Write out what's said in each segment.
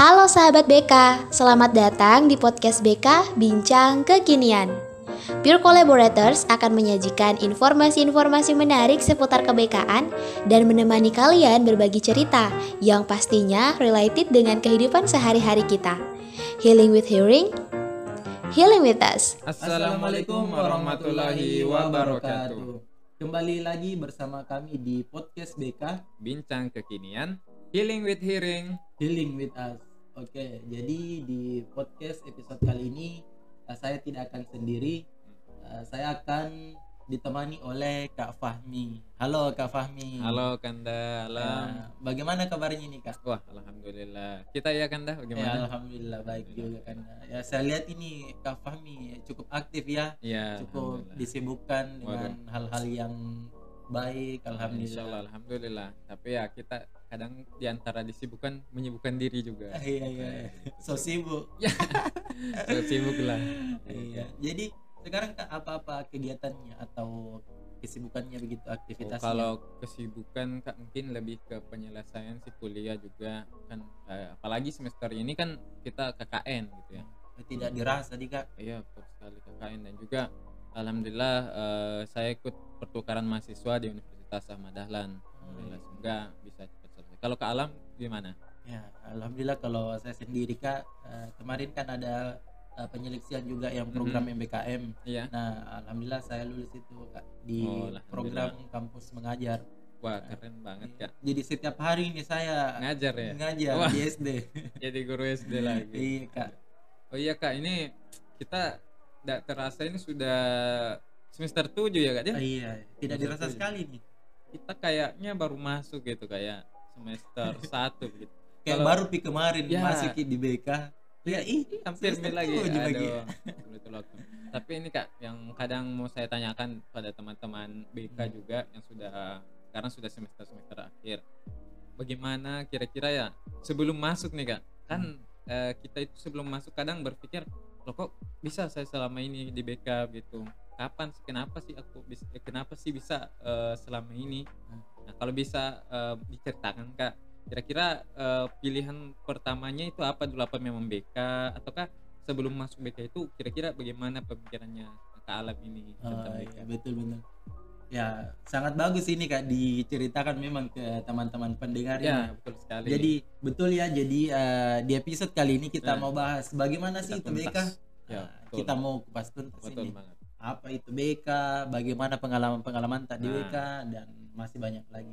Halo sahabat BK, selamat datang di podcast BK Bincang Kekinian. Pure Collaborators akan menyajikan informasi-informasi menarik seputar kebekaan dan menemani kalian berbagi cerita yang pastinya related dengan kehidupan sehari-hari kita. Healing with Hearing, Healing with Us. Assalamualaikum warahmatullahi wabarakatuh. Kembali lagi bersama kami di podcast BK Bincang kekinian, healing with hearing. Healing with Us. Oke, jadi di podcast episode kali ini eh, saya tidak akan sendiri. Eh, Saya akan ditemani oleh Kak Fahmi. Halo Kak Fahmi. Halo Kanda, halo. Eh, bagaimana kabarnya nih Kak? Wah, alhamdulillah. Kita ya Kanda, Ya, bagaimana? alhamdulillah baik juga kan. Ya saya lihat ini Kak Fahmi cukup aktif ya. Ya, cukup disibukkan dengan hal-hal yang baik Insya alhamdulillah Allah, alhamdulillah. Tapi ya kita kadang di antara disibukkan menyibukkan diri juga. iya iya so sibuk So, sibuk lah. iya jadi sekarang Kak, apa-apa kegiatannya atau kesibukannya begitu Oh, aktivitasnya kalau kesibukan Kak mungkin lebih ke penyelesaian si kuliah juga kan eh, apalagi semester ini kan kita KKN gitu ya. tidak dirasa di Kak Iya betul sekali KKN dan juga alhamdulillah eh, saya ikut pertukaran mahasiswa di Universitas Ahmad Dahlan. Alhamdulillah semoga bisa cepat selesai. Kalau ke alam gimana? ya alhamdulillah kalau saya sendiri Kak eh, kemarin kan ada eh, penyeleksian juga yang program MBKM Iya. nah alhamdulillah saya lulus itu Kak di Oh, program kampus mengajar Wah keren banget kak. jadi setiap hari ini saya Ngajar ya. ngajar Wah. di SD Jadi guru SD lagi. iya Kak Oh iya kak ini kita tidak terasa ini sudah semester 7 ya kak? Dia? Ah, iya tidak Semester dirasa tujuh. sekali nih Kita kayaknya baru masuk gitu kayak semester 1 gitu. kayak Kalau- baru pi kemarin Ya. masuk di BK ya ih hampir mil lagi tujuh lagi. aduh tapi ini kak yang kadang mau saya tanyakan pada teman-teman BK Hmm. juga yang sudah sekarang sudah semester semester akhir bagaimana kira-kira ya sebelum masuk nih kak kan Hmm. eh, kita itu sebelum masuk kadang berpikir loh kok bisa saya selama ini di BK gitu kapan kenapa sih aku bisa eh, kenapa sih bisa eh, selama ini? Nah kalau bisa eh, diceritakan kak. Kira-kira eh, pilihan pertamanya itu apa dulu? Apa memang BK ataukah sebelum masuk BK itu kira-kira bagaimana pemikirannya ke alam ini Oh, tentang BK iya, betul betul. Ya sangat bagus ini kak diceritakan memang ke teman-teman pendengar ya ini. betul sekali. Jadi betul ya jadi eh, di episode kali ini kita Nah, mau bahas bagaimana sih itu BK ya Nah, betul. kita mau kupas tuntas betul ini. banget apa itu BK bagaimana pengalaman-pengalaman tak di Nah. BK dan masih banyak lagi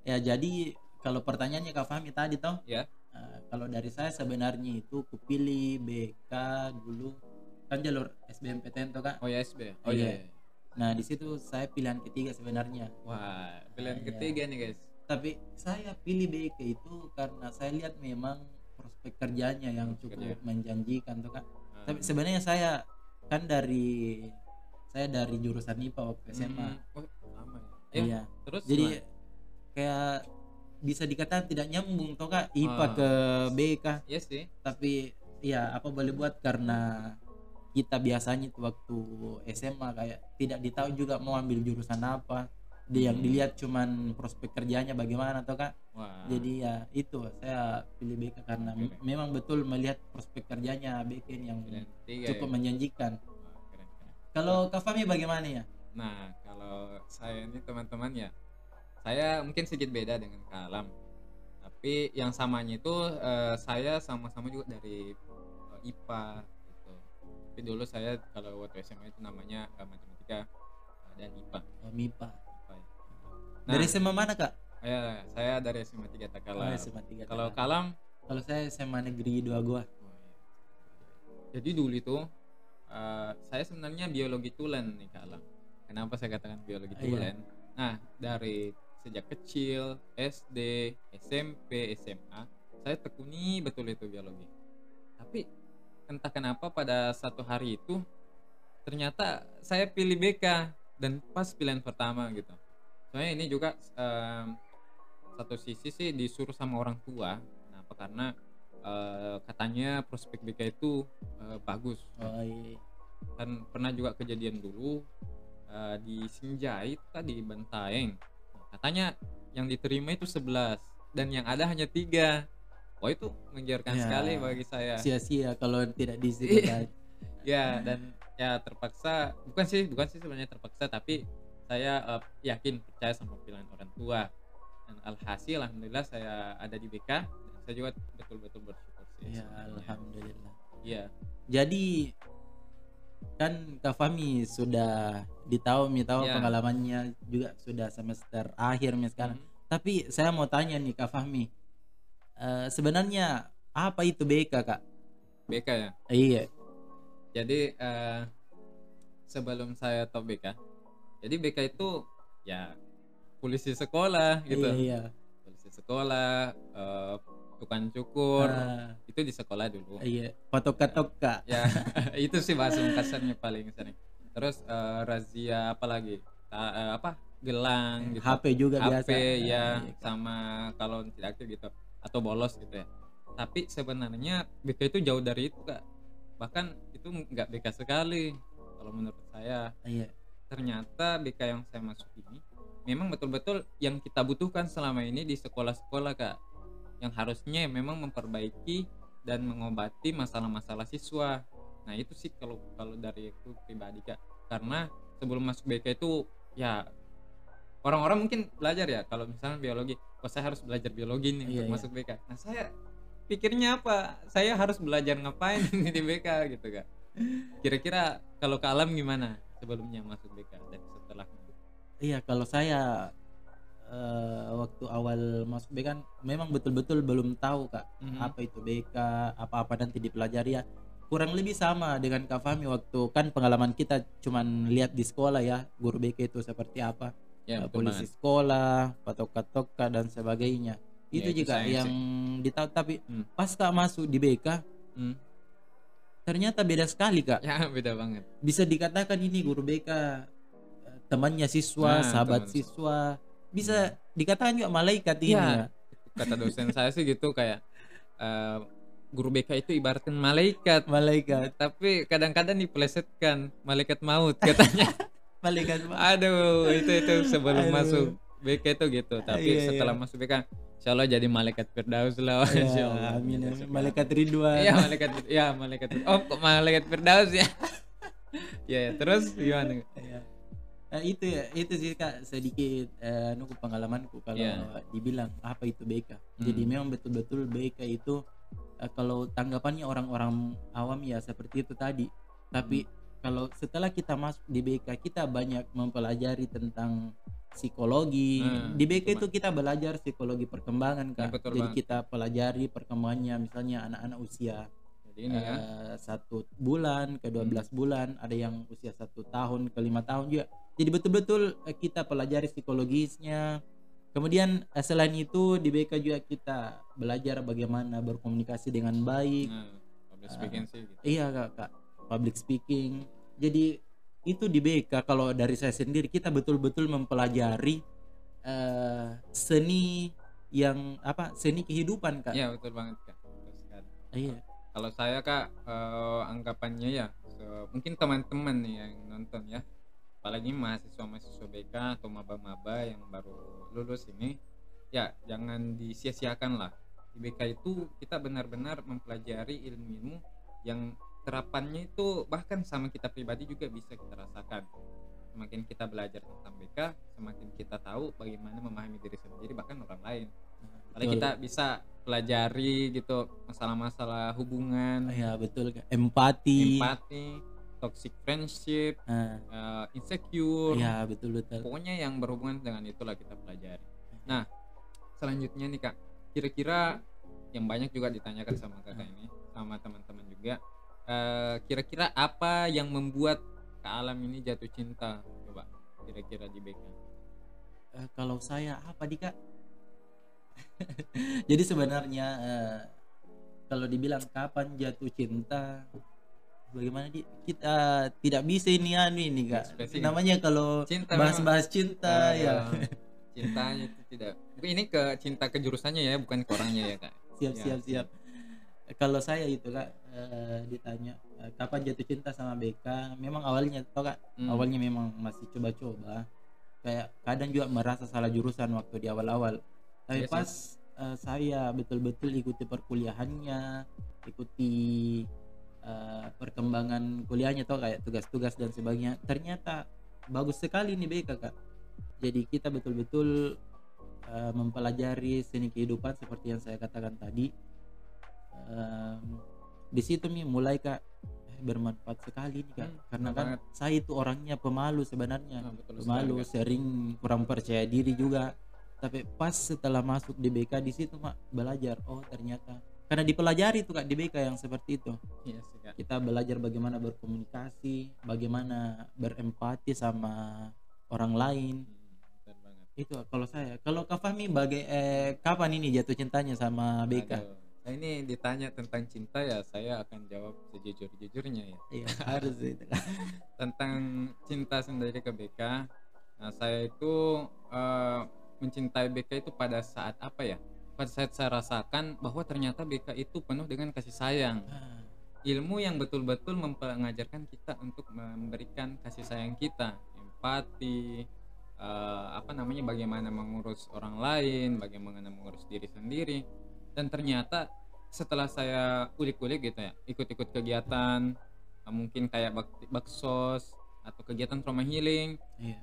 ya jadi kalau pertanyaannya Kak Fahmi tadi toh Ya. eh, kalau dari saya sebenarnya itu kupilih BK dulu kan jalur SBMPTN toh Kak oh ya SB oh Iya. iya nah di situ saya pilihan ketiga sebenarnya wah pilihan Iya. ketiga nih guys tapi saya pilih BK itu karena saya lihat memang prospek kerjanya yang cukup kerja. menjanjikan tuh kak Ah. tapi sebenarnya saya kan dari saya dari jurusan IPA waktu SMA Hmm, oh, lama ya. Ya, iya terus jadi gimana? kayak bisa dikatakan tidak nyambung tuh kak IPA Ah. ke BK iya sih tapi ya apa boleh buat karena kita biasanya waktu SMA kayak tidak ditahu juga mau ambil jurusan apa dia yang Hmm. dilihat cuman prospek kerjanya bagaimana tuh kak wah jadi ya itu saya pilih BK karena Oke. m- memang betul melihat prospek kerjanya BK yang pilihan ketiga cukup ya. menjanjikan. Kalau Kak Fahmi bagaimana ya Nah, kalau saya ini teman-teman ya, saya mungkin sedikit beda dengan Kak Alam. Tapi yang samanya itu eh, saya sama-sama juga dari eh, IPA gitu. Tapi dulu saya kalau waktu SMA itu namanya eh, matematika eh, dan IPA. oh, MIPA IPA ya. Nah, dari SMA mana Kak ya, saya dari SMA 3 Takala. Oh, SMA tiga Kalau Tanah. Kak Alam, kalau saya SMA negeri dua gua oh, iya. jadi dulu itu eh, saya sebenarnya biologi tulen nih Kak Alam. Kenapa saya katakan biologi Iya. tulen? Nah, dari sejak kecil, SD, SMP, SMA, saya tekuni betul itu biologi. Tapi entah kenapa pada satu hari itu ternyata saya pilih BK dan pas pilihan pertama gitu. Soalnya ini juga em, satu sisi sih disuruh sama orang tua. Kenapa? Karena eh, katanya prospek BK itu eh, bagus. Oh, iya. kan pernah juga kejadian dulu eh, di Sinjai itu tadi Bantaeng katanya yang diterima itu 11 dan yang ada hanya tiga. Wah itu menggiurkan Ya. sekali bagi saya. Sia-sia kalau tidak di situ kan ya dan ya terpaksa bukan sih bukan sih sebenarnya terpaksa tapi saya eh, yakin percaya sama pilihan orang tua. Dan alhasil alhamdulillah saya ada di BK dan saya juga betul-betul bersyukur sih ya alhamdulillah. Iya. Jadi kan Kak Fahmi sudah ditahu mi tahu Ya. pengalamannya juga sudah semester akhir mi sekarang. Mhm. tapi saya mau tanya nih Kak Fahmi eh, sebenarnya apa itu BK Kak? BK ya? Iya. Jadi eh, sebelum saya top BK jadi BK itu ya polisi sekolah gitu. Iya iya. Polisi sekolah eh, tukang cukur. Ah, itu di sekolah dulu. Iya foto-katok Kak ya. itu sih bahasa kasarnya paling sering. Terus eh, razia apa lagi? Eh, apa? Gelang gitu. HP juga HP biasa. ya iya, sama kalau tidak aktif gitu atau bolos gitu ya. Tapi sebenarnya BK itu jauh dari itu kak. Bahkan itu nggak BK sekali kalau menurut saya. Iya. Ternyata BK yang saya masuk ini memang betul-betul yang kita butuhkan selama ini di sekolah-sekolah kak yang harusnya memang memperbaiki dan mengobati masalah-masalah siswa. Nah itu sih kalau kalau dari aku pribadi kak. Karena sebelum masuk BK itu ya orang-orang mungkin belajar ya kalau misalnya biologi oh saya harus belajar biologi nih Iya, untuk iya. masuk BK nah saya pikirnya apa? Saya harus belajar ngapain di BK gitu kak. Kira-kira kalau ke alam gimana sebelumnya masuk BK dan setelah? Iya, kalau saya eh, waktu awal masuk BK kan memang betul-betul belum tahu kak Mhm. apa itu BK, apa-apa nanti dipelajari ya. Kurang lebih sama dengan Kak Fahmi waktu kan pengalaman kita cuman lihat di sekolah ya guru BK itu seperti apa, ya eh, polisi banget. sekolah, patoka-toka dan sebagainya. Ya, itu itu juga sih. yang ditahu tapi Hmm. pas kak masuk di BK Hmm. ternyata beda sekali kak. ya beda banget bisa dikatakan ini guru BK eh, temannya siswa, Nah, sahabat teman. siswa, bisa dikatakan juga malaikat ini Iya. ya. kata dosen saya sih gitu kayak eh, guru BK itu ibaratkan malaikat Malaikat, tapi kadang-kadang dipelesetkan malaikat maut katanya malaikat. aduh itu itu sebelum Aduh. masuk BK itu gitu tapi Iya, iya. setelah masuk BK Insya Allah jadi malaikat Firdaus lah Insya Allah. Ya, amin, Iya. Malaikat Ridwan. Iya malaikat ya malaikat oh kok malaikat Firdaus ya ya ya, terus gimana Iya. Eh, itu ya, itu sih kak sedikit eh, nuku pengalamanku kalau Iya. dibilang apa itu BK. Jadi Hmm. memang betul-betul BK itu eh, kalau tanggapannya orang-orang awam ya seperti itu tadi. Tapi Hmm. kalau setelah kita masuk di BK kita banyak mempelajari tentang psikologi. Hmm, di BK betul, itu kita belajar psikologi perkembangan kak. Ya, betul Jadi banget. kita pelajari perkembangannya misalnya anak-anak usia jadi ini ya eh, satu bulan ke 12 bulan ada yang usia satu tahun ke lima tahun juga jadi betul-betul eh, kita pelajari psikologisnya. Kemudian eh, selain itu di BK juga kita belajar bagaimana berkomunikasi dengan baik. Nah, public speaking sih gitu. iya kak, kak. Public speaking. Jadi itu di BK kalau dari saya sendiri kita betul-betul mempelajari eh, seni yang apa seni kehidupan kak. Iya betul banget kak. Betul iya. Kalau saya kak eh, anggapannya ya se- mungkin teman-teman yang nonton ya apalagi mahasiswa-mahasiswa BK atau maba-maba yang baru lulus ini ya jangan disia-siakan lah. Di BK itu kita benar-benar mempelajari ilmu-ilmu yang terapannya itu bahkan sama kita pribadi juga bisa kita rasakan. Semakin kita belajar tentang BK semakin kita tahu bagaimana memahami diri sendiri bahkan orang lain. Betul. kita bisa pelajari gitu masalah-masalah hubungan, ya betul empati. Empati, toxic friendship, Nah, uh, insecure. ya betul betul Pokoknya yang berhubungan dengan itulah kita pelajari. Nah, selanjutnya nih Kak, kira-kira yang banyak juga ditanyakan sama Kakak ini sama teman-teman juga. eh, kira-kira apa yang membuat Kak Alam ini jatuh cinta? Coba kira-kira di BK. Eh, kalau saya apa di kak jadi sebenarnya eh, kalau dibilang kapan jatuh cinta bagaimana di kita tidak bisa ini anu ini kak. Namanya kalau Cinta bahas-bahas cinta Eh, ya. Cintanya itu tidak. Ini ke cinta ke jurusannya ya, bukan ke orangnya ya Kak. siap Ya, siap siap. Kalau saya itu kak eh, ditanya eh, kapan jatuh cinta sama BK memang awalnya tau kak? Hmm. awalnya memang masih coba-coba. Kayak kadang juga merasa salah jurusan waktu di awal-awal. Tapi Iya sih. pas eh, saya betul-betul ikuti perkuliahannya ikuti eh, perkembangan kuliahnya atau kayak tugas-tugas dan sebagainya. Ternyata bagus sekali nih BK kak jadi kita betul-betul eh, mempelajari seni kehidupan seperti yang saya katakan tadi. Em, di situ nih mulai kak eh, bermanfaat sekali nih kak. Hmm, karena kan banget. saya itu orangnya pemalu sebenarnya. Nah, betul sekali, pemalu Kak. sering kurang percaya diri juga. Tapi pas setelah masuk di BK di situ mak belajar oh ternyata karena dipelajari tuh kak di BK yang seperti itu Iya sih kak. kita belajar bagaimana berkomunikasi bagaimana berempati sama orang lain Hmm, itu kalau saya kalau Kak Fahmi baga- eh, kapan ini jatuh cintanya sama BK Aduh. Nah ini ditanya tentang cinta ya saya akan jawab sejujur-jujurnya ya. iya harus itu. Tentang cinta sendiri ke BK. Nah saya itu eh, mencintai BK itu pada saat apa ya? Pada saat saya rasakan bahwa ternyata BK itu penuh dengan kasih sayang. Ah, Ilmu yang betul-betul mengajarkan kita untuk memberikan kasih sayang kita, empati, eh, apa namanya bagaimana mengurus orang lain, bagaimana mengurus diri sendiri. Dan ternyata setelah saya ulik-ulik gitu ya, ikut-ikut kegiatan, mungkin kayak bak baksos atau kegiatan trauma healing, iya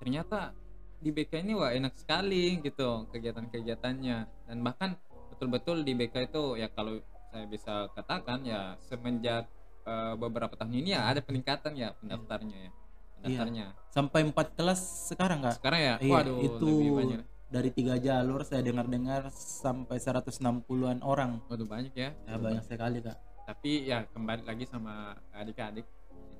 ternyata di BK ini wah enak sekali gitu kegiatan-kegiatannya. Dan bahkan betul-betul di BK itu ya kalau saya bisa katakan ya semenjak eh, beberapa tahun ini ya ada peningkatan ya pendaftarnya ya pendaftarnya. Sampai empat kelas sekarang kak? Sekarang ya? Iya, waduh itu lebih banyak. dari tiga jalur saya dengar-dengar sampai 160-an orang. Waduh banyak ya. Ya, banyak sekali kak. Tapi ya kembali lagi sama adik-adik.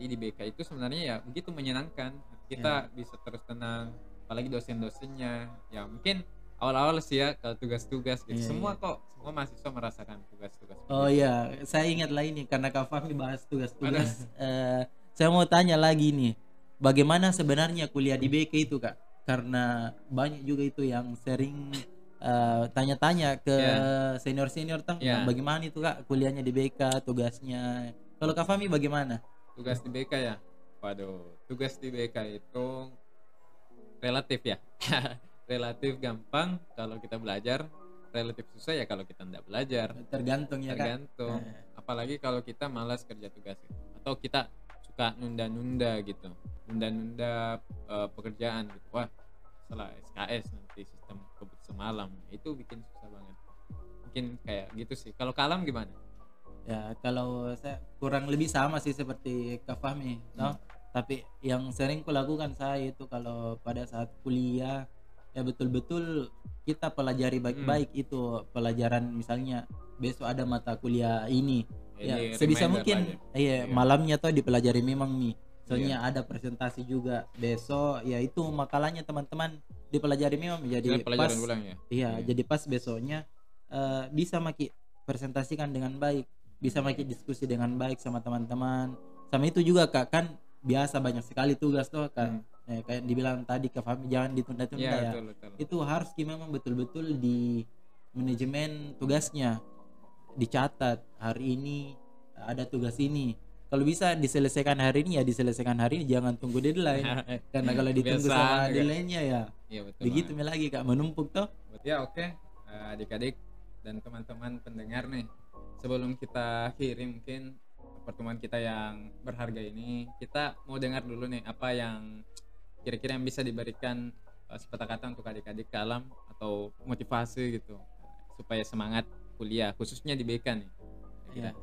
Jadi di BK itu sebenarnya ya begitu menyenangkan. Kita bisa terus tenang apalagi dosen-dosennya. Ya mungkin awal-awal sih ya kalau tugas-tugas gitu. Iya, semua kok semua mahasiswa merasakan tugas-tugas. Oh iya. Saya ingat lah ini karena Kak Fahmi bahas tugas-tugas eh, saya mau tanya lagi nih bagaimana sebenarnya kuliah di BK itu kak? Karena banyak juga itu yang sering eh, tanya-tanya ke Iya. senior-senior tuh Iya. bagaimana itu kak kuliahnya di BK tugasnya. Kalau Kak Fahmi bagaimana? Tugas di BK ya? Waduh tugas di BK itu relatif ya. Relatif gampang kalau kita belajar. Relatif susah ya kalau kita tidak belajar. Tergantung ya tergantung. Eh. apalagi kalau kita malas kerja tugas gitu. atau kita suka nunda-nunda gitu. Nunda-nunda eh, pekerjaan gitu. Wah salah SKS nanti sistem kebut semalam. Itu bikin susah banget. Mungkin kayak gitu sih. Kalau kalam gimana? Ya kalau saya kurang lebih sama sih seperti Kak Fahmi, no? Tapi yang sering kulakukan saya itu kalau pada saat kuliah ya betul-betul kita pelajari baik-baik itu pelajaran misalnya besok ada mata kuliah ini. Ya, Jadi sebisa mungkin iya Iya. malamnya tuh dipelajari memang nih. Soalnya ada presentasi juga besok ya itu makalahnya teman-teman dipelajari memang ya. jadi pas ulang ya Iya, Iya. jadi pas besoknya eh, bisa maki presentasikan dengan baik, bisa maki diskusi dengan baik sama teman-teman. Sama itu juga kak kan biasa banyak sekali tugas tuh kak. Hmm. Eh, kayak dibilang tadi ke Fahmi jangan ditunda-tunda Iya, ya. betul betul Itu harus memang betul-betul di manajemen tugasnya dicatat hari ini ada tugas ini. Kalau bisa diselesaikan hari ini ya diselesaikan hari ini jangan tunggu deadline. Karena kalau ditunggu Kebiasaan sama deadline-nya ya Iya betul begitu banget. lagi kak menumpuk tuh. ya oke Eh, adik-adik dan teman-teman pendengar nih sebelum kita akhiri mungkin pertemuan kita yang berharga ini kita mau dengar dulu nih apa yang kira-kira yang bisa diberikan eh, sepatah kata untuk adik-adik kalam atau motivasi gitu supaya semangat kuliah khususnya di BK nih Iya.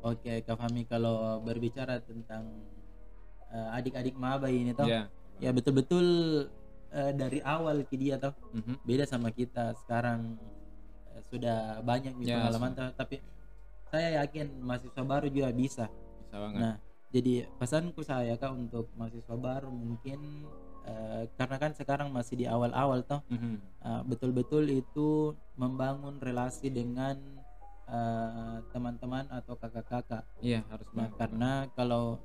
Oke, Kak Fahmi kalau berbicara tentang eh, adik-adik maba ini toh, ya ya betul-betul eh, dari awal ki dia toh Mhm. beda sama kita sekarang eh, sudah banyak nih Ya, pengalaman toh, tapi saya yakin mahasiswa baru juga bisa. bisa banget Nah, jadi pesanku saya kak untuk mahasiswa baru mungkin eh, karena kan sekarang masih di awal-awal toh Mhm. Uh, betul-betul itu membangun relasi dengan uh, teman-teman atau kakak-kakak. iya harus Nah, banget karena kalau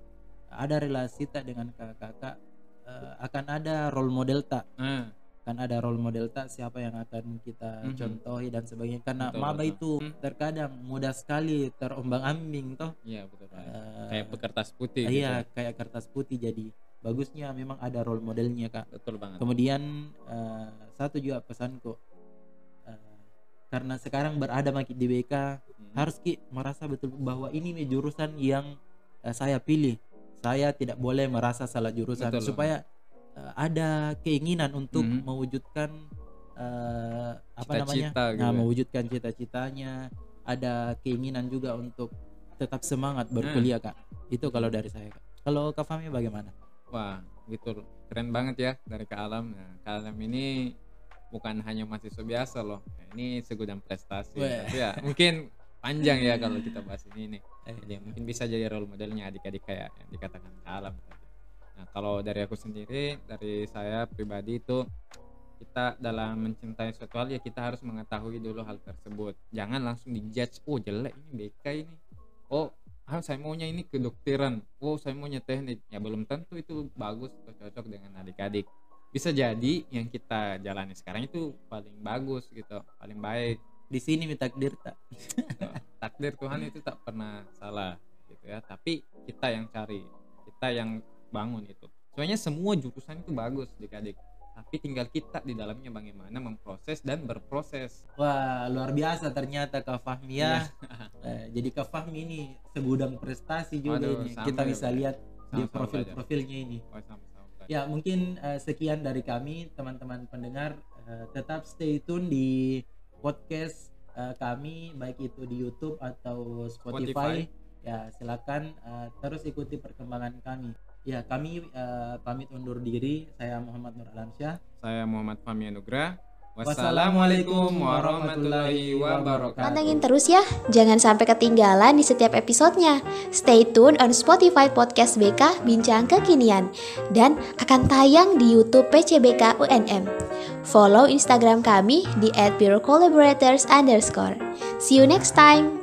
ada relasi tak dengan kakak-kakak uh, akan ada role model tak, nah, kan ada role model tak siapa yang akan kita Mhm. contohi dan sebagainya. Karena Betul, maba betul. itu Hmm. terkadang mudah sekali terombang-ambing toh. iya betul. Uh, kayak kertas putih gitu iya ya. kayak kertas putih jadi bagusnya memang ada role modelnya kak. betul banget Kemudian eh, satu juga pesanku, eh, karena sekarang berada makin di BK Hmm. harus ki merasa betul bahwa ini nih jurusan yang eh, saya pilih saya tidak boleh merasa salah jurusan Betul. supaya eh, ada keinginan untuk Mhm. mewujudkan eh, apa namanya Cita-cita gitu nah ya. mewujudkan cita-citanya ada keinginan juga untuk tetap semangat berkuliah kak itu kalau dari saya kak kalau kak Fahmi bagaimana Wah, gitu. Keren banget ya dari Kak Alam. Nah, Kak Alam ini bukan hanya mahasiswa biasa loh. Nah, Ini segudang prestasi. Weh. Tapi ya mungkin panjang ya kalau kita bahas ini nih. Eh, Jadi mungkin bisa jadi role modelnya adik-adik kayak yang dikatakan Kak Alam kalau dari aku sendiri, dari saya pribadi itu kita dalam mencintai suatu hal ya kita harus mengetahui dulu hal tersebut. Jangan langsung dijudge, oh jelek ini BK ini. Oh, ah, saya maunya ini kedokteran. Oh, saya maunya teknik. Ya belum tentu itu bagus atau cocok dengan adik-adik. Bisa jadi yang kita jalani sekarang itu paling bagus gitu, paling baik. di sini minta takdir tak Gitu. takdir Tuhan itu tak pernah salah gitu ya tapi kita yang cari kita yang bangun itu soalnya semua jurusan itu bagus adik-adik tapi tinggal kita di dalamnya bagaimana memproses dan berproses Wah luar biasa ternyata Kak Fahmi Iya. ya. Eh, jadi Kak Fahmi ini segudang prestasi juga Waduh, ini. sama Kita ya, bisa Bro. lihat di Sama-sama profil-profilnya ini. Oh, sama-sama belajar. Ya mungkin eh, sekian dari kami teman-teman pendengar. Eh, tetap stay tune di podcast eh, kami baik itu di YouTube atau Spotify. Ya silakan eh, terus ikuti perkembangan kami. Ya kami eh, pamit undur diri. Saya Muhammad Nur Alamsyah. saya Muhammad Fahmi Anugrah Wassalamualaikum warahmatullahi wabarakatuh. Pantengin terus ya, jangan sampai ketinggalan di setiap episodenya. Stay tune on Spotify Podcast BK Bincang Kekinian dan akan tayang di YouTube PCBK UNM. Follow Instagram kami di @bureaucollaborators underscore. See you next time.